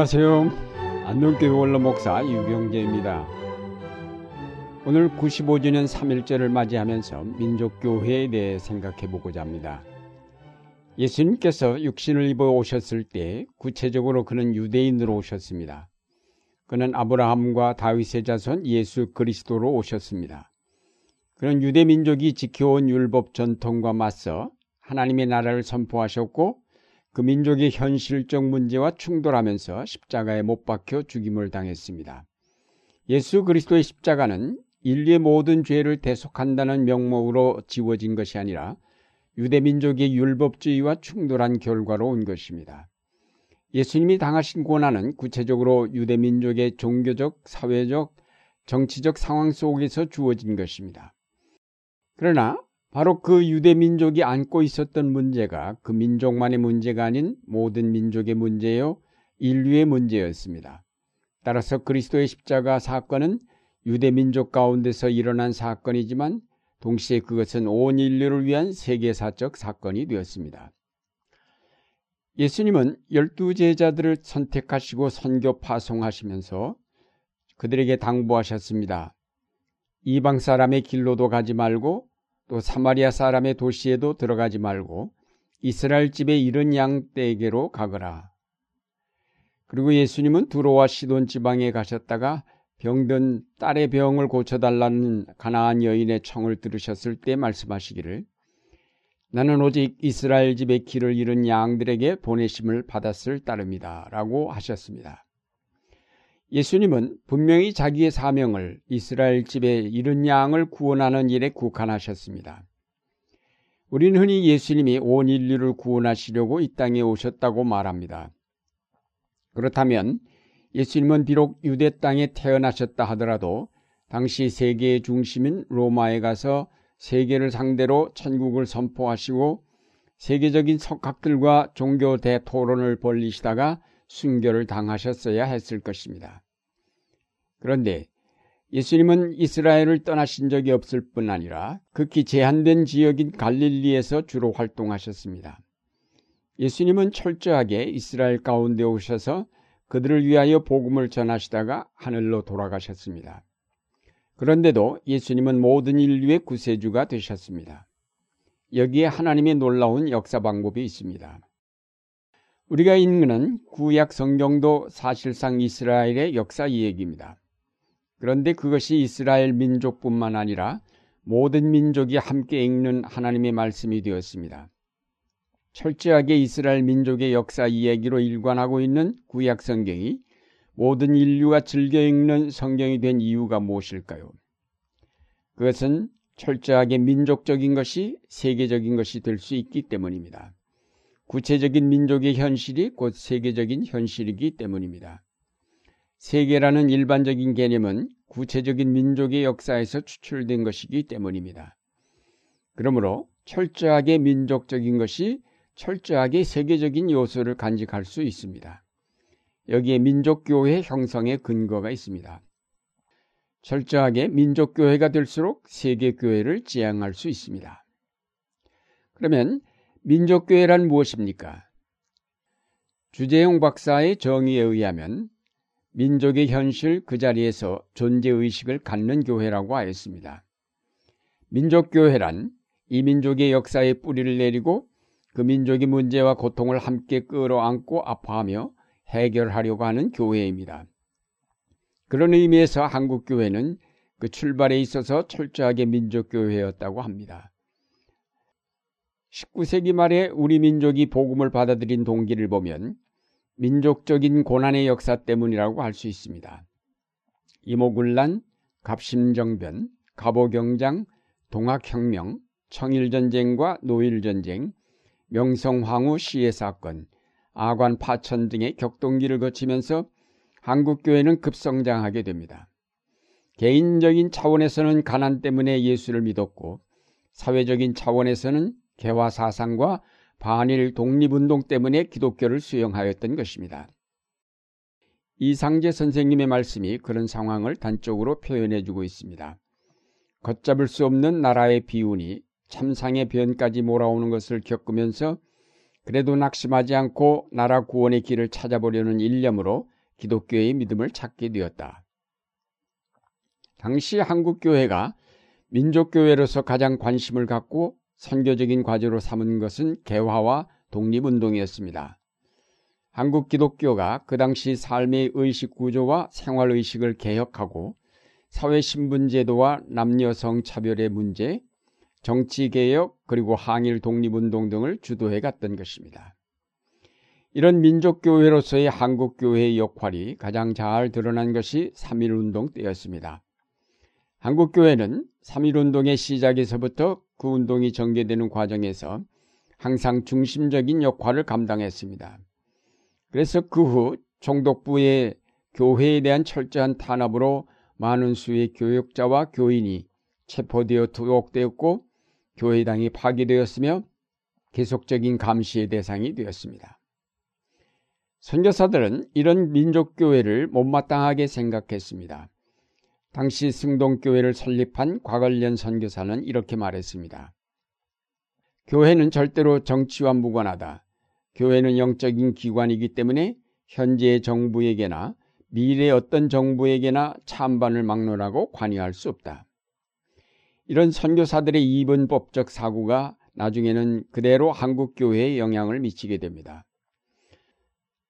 안녕하세요. 안동교회 원로 목사 유병재입니다. 오늘 95주년 3일절을 맞이하면서 민족교회에 대해 생각해 보고자 합니다. 예수님께서 육신을 입어 오셨을 때 구체적으로 그는 유대인으로 오셨습니다. 그는 아브라함과 다윗의 자손 예수 그리스도로 오셨습니다. 그는 유대 민족이 지켜온 율법 전통과 맞서 하나님의 나라를 선포하셨고 그 민족의 현실적 문제와 충돌하면서 십자가에 못 박혀 죽임을 당했습니다. 예수 그리스도의 십자가는 인류의 모든 죄를 대속한다는 명목으로 지워진 것이 아니라 유대 민족의 율법주의와 충돌한 결과로 온 것입니다. 예수님이 당하신 고난은 구체적으로 유대 민족의 종교적, 사회적, 정치적 상황 속에서 주어진 것입니다. 그러나 바로 그 유대 민족이 안고 있었던 문제가 그 민족만의 문제가 아닌 모든 민족의 문제요, 인류의 문제였습니다. 따라서 그리스도의 십자가 사건은 유대 민족 가운데서 일어난 사건이지만 동시에 그것은 온 인류를 위한 세계사적 사건이 되었습니다. 예수님은 열두 제자들을 선택하시고 선교 파송하시면서 그들에게 당부하셨습니다. 이방 사람의 길로도 가지 말고 또 사마리아 사람의 도시에도 들어가지 말고 이스라엘 집의 이른 양떼에게로 가거라. 그리고 예수님은 두로와 시돈 지방에 가셨다가 병든 딸의 병을 고쳐달라는 가나안 여인의 청을 들으셨을 때 말씀하시기를 나는 오직 이스라엘 집의 길을 잃은 양들에게 보내심을 받았을 따름이다 라고 하셨습니다. 예수님은 분명히 자기의 사명을 이스라엘 집에 이른 양을 구원하는 일에 국한하셨습니다. 우리는 흔히 예수님이 온 인류를 구원하시려고 이 땅에 오셨다고 말합니다. 그렇다면 예수님은 비록 유대 땅에 태어나셨다 하더라도 당시 세계의 중심인 로마에 가서 세계를 상대로 천국을 선포하시고 세계적인 석학들과 종교 대토론을 벌리시다가 순교를 당하셨어야 했을 것입니다. 그런데 예수님은 이스라엘을 떠나신 적이 없을 뿐 아니라 극히 제한된 지역인 갈릴리에서 주로 활동하셨습니다. 예수님은 철저하게 이스라엘 가운데 오셔서 그들을 위하여 복음을 전하시다가 하늘로 돌아가셨습니다. 그런데도 예수님은 모든 인류의 구세주가 되셨습니다. 여기에 하나님의 놀라운 역사 방법이 있습니다. 우리가 읽는 구약 성경도 사실상 이스라엘의 역사 이야기입니다. 그런데 그것이 이스라엘 민족뿐만 아니라 모든 민족이 함께 읽는 하나님의 말씀이 되었습니다. 철저하게 이스라엘 민족의 역사 이야기로 일관하고 있는 구약 성경이 모든 인류가 즐겨 읽는 성경이 된 이유가 무엇일까요? 그것은 철저하게 민족적인 것이 세계적인 것이 될 수 있기 때문입니다. 구체적인 민족의 현실이 곧 세계적인 현실이기 때문입니다. 세계라는 일반적인 개념은 구체적인 민족의 역사에서 추출된 것이기 때문입니다. 그러므로 철저하게 민족적인 것이 철저하게 세계적인 요소를 간직할 수 있습니다. 여기에 민족교회 형성의 근거가 있습니다. 철저하게 민족교회가 될수록 세계교회를 지향할 수 있습니다. 그러면 민족교회란 무엇입니까? 주재용 박사의 정의에 의하면 민족의 현실 그 자리에서 존재의식을 갖는 교회라고 하였습니다. 민족교회란 이 민족의 역사에 뿌리를 내리고 그 민족의 문제와 고통을 함께 끌어안고 아파하며 해결하려고 하는 교회입니다. 그런 의미에서 한국교회는 그 출발에 있어서 철저하게 민족교회였다고 합니다. 19세기 말에 우리 민족이 복음을 받아들인 동기를 보면 민족적인 고난의 역사 때문이라고 할 수 있습니다. 이모군란, 갑심정변, 갑오경장, 동학혁명, 청일전쟁과 노일전쟁, 명성황후 시해 사건, 아관 파천 등의 격동기를 거치면서 한국교회는 급성장하게 됩니다. 개인적인 차원에서는 가난 때문에 예수를 믿었고 사회적인 차원에서는 개화 사상과 반일 독립운동 때문에 기독교를 수용하였던 것입니다. 이상재 선생님의 말씀이 그런 상황을 단적으로 표현해주고 있습니다. 걷잡을 수 없는 나라의 비운이 참상의 변까지 몰아오는 것을 겪으면서 그래도 낙심하지 않고 나라 구원의 길을 찾아보려는 일념으로 기독교의 믿음을 찾게 되었다. 당시 한국교회가 민족교회로서 가장 관심을 갖고 선교적인 과제로 삼은 것은 개화와 독립운동이었습니다. 한국 기독교가 그 당시 삶의 의식 구조와 생활 의식을 개혁하고 사회 신분 제도와 남녀 성 차별의 문제, 정치 개혁 그리고 항일 독립운동 등을 주도해 갔던 것입니다. 이런 민족교회로서의 한국교회의 역할이 가장 잘 드러난 것이 3.1운동 때였습니다. 한국교회는 3.1운동의 시작에서부터 그 운동이 전개되는 과정에서 항상 중심적인 역할을 감당했습니다. 그래서 그 후 총독부의 교회에 대한 철저한 탄압으로 많은 수의 교역자와 교인이 체포되어 투옥되었고 교회당이 파괴되었으며 계속적인 감시의 대상이 되었습니다. 선교사들은 이런 민족교회를 못마땅하게 생각했습니다. 당시 승동교회를 설립한 곽을련 선교사는 이렇게 말했습니다. 교회는 절대로 정치와 무관하다. 교회는 영적인 기관이기 때문에 현재의 정부에게나 미래의 어떤 정부에게나 찬반을 막론하고 관여할 수 없다. 이런 선교사들의 입은 법적 사고가 나중에는 그대로 한국교회에 영향을 미치게 됩니다.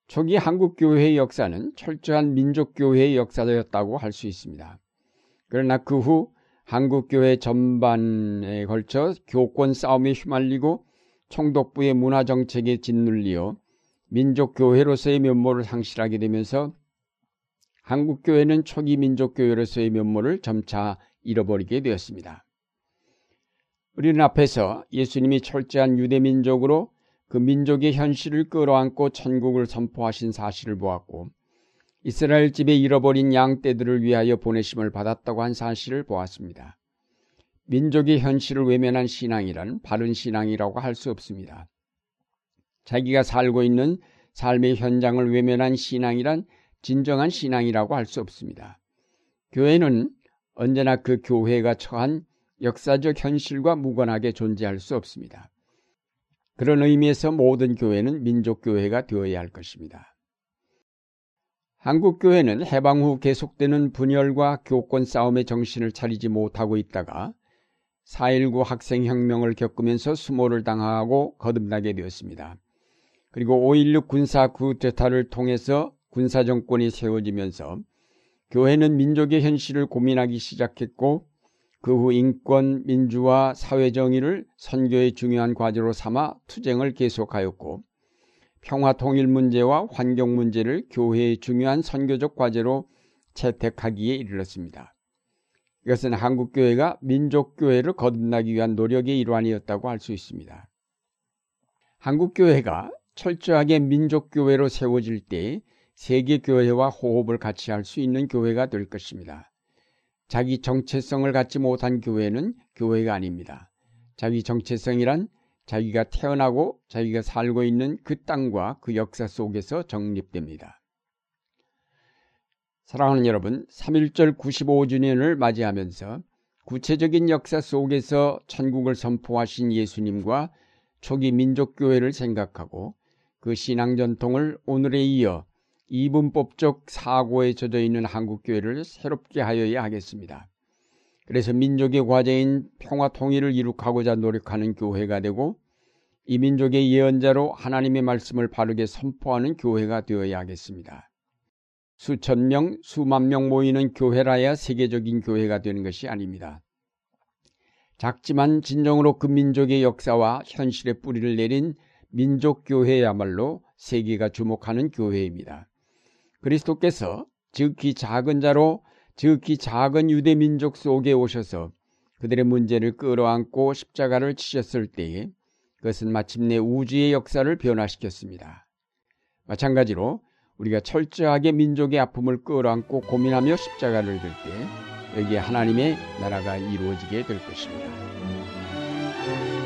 초기 한국교회의 역사는 철저한 민족교회의 역사였다고 할 수 있습니다. 그러나 그 후 한국교회 전반에 걸쳐 교권 싸움에 휘말리고 총독부의 문화정책에 짓눌리어 민족교회로서의 면모를 상실하게 되면서 한국교회는 초기 민족교회로서의 면모를 점차 잃어버리게 되었습니다. 우리는 앞에서 예수님이 철저한 유대민족으로 그 민족의 현실을 끌어안고 천국을 선포하신 사실을 보았고 이스라엘 집에 잃어버린 양 떼들을 위하여 보내심을 받았다고 한 사실을 보았습니다. 민족의 현실을 외면한 신앙이란 바른 신앙이라고 할 수 없습니다. 자기가 살고 있는 삶의 현장을 외면한 신앙이란 진정한 신앙이라고 할 수 없습니다. 교회는 언제나 그 교회가 처한 역사적 현실과 무관하게 존재할 수 없습니다. 그런 의미에서 모든 교회는 민족교회가 되어야 할 것입니다. 한국교회는 해방 후 계속되는 분열과 교권 싸움의 정신을 차리지 못하고 있다가 4.19 학생혁명을 겪으면서 수모를 당하고 거듭나게 되었습니다. 그리고 5.16 군사 구테타를 통해서 군사정권이 세워지면서 교회는 민족의 현실을 고민하기 시작했고 그 후 인권, 민주화, 사회정의를 선교의 중요한 과제로 삼아 투쟁을 계속하였고 평화 통일 문제와 환경 문제를 교회의 중요한 선교적 과제로 채택하기에 이르렀습니다. 이것은 한국교회가 민족교회를 거듭나기 위한 노력의 일환이었다고 할 수 있습니다. 한국교회가 철저하게 민족교회로 세워질 때 세계교회와 호흡을 같이 할 수 있는 교회가 될 것입니다. 자기 정체성을 갖지 못한 교회는 교회가 아닙니다. 자기 정체성이란 자기가 태어나고 자기가 살고 있는 그 땅과 그 역사 속에서 정립됩니다. 사랑하는 여러분, 3.1절 95주년을 맞이하면서 구체적인 역사 속에서 천국을 선포하신 예수님과 초기 민족교회를 생각하고 그 신앙 전통을 오늘에 이어 이분법적 사고에 젖어 있는 한국교회를 새롭게 하여야 하겠습니다. 그래서 민족의 과제인 평화 통일을 이룩하고자 노력하는 교회가 되고 이 민족의 예언자로 하나님의 말씀을 바르게 선포하는 교회가 되어야 하겠습니다. 수천 명, 수만 명 모이는 교회라야 세계적인 교회가 되는 것이 아닙니다. 작지만 진정으로 그 민족의 역사와 현실의 뿌리를 내린 민족교회야말로 세계가 주목하는 교회입니다. 그리스도께서 즉히 작은 자로 즉히 작은 유대 민족 속에 오셔서 그들의 문제를 끌어안고 십자가를 치셨을 때에 그것은 마침내 우주의 역사를 변화시켰습니다. 마찬가지로 우리가 철저하게 민족의 아픔을 끌어안고 고민하며 십자가를 들 때 여기에 하나님의 나라가 이루어지게 될 것입니다.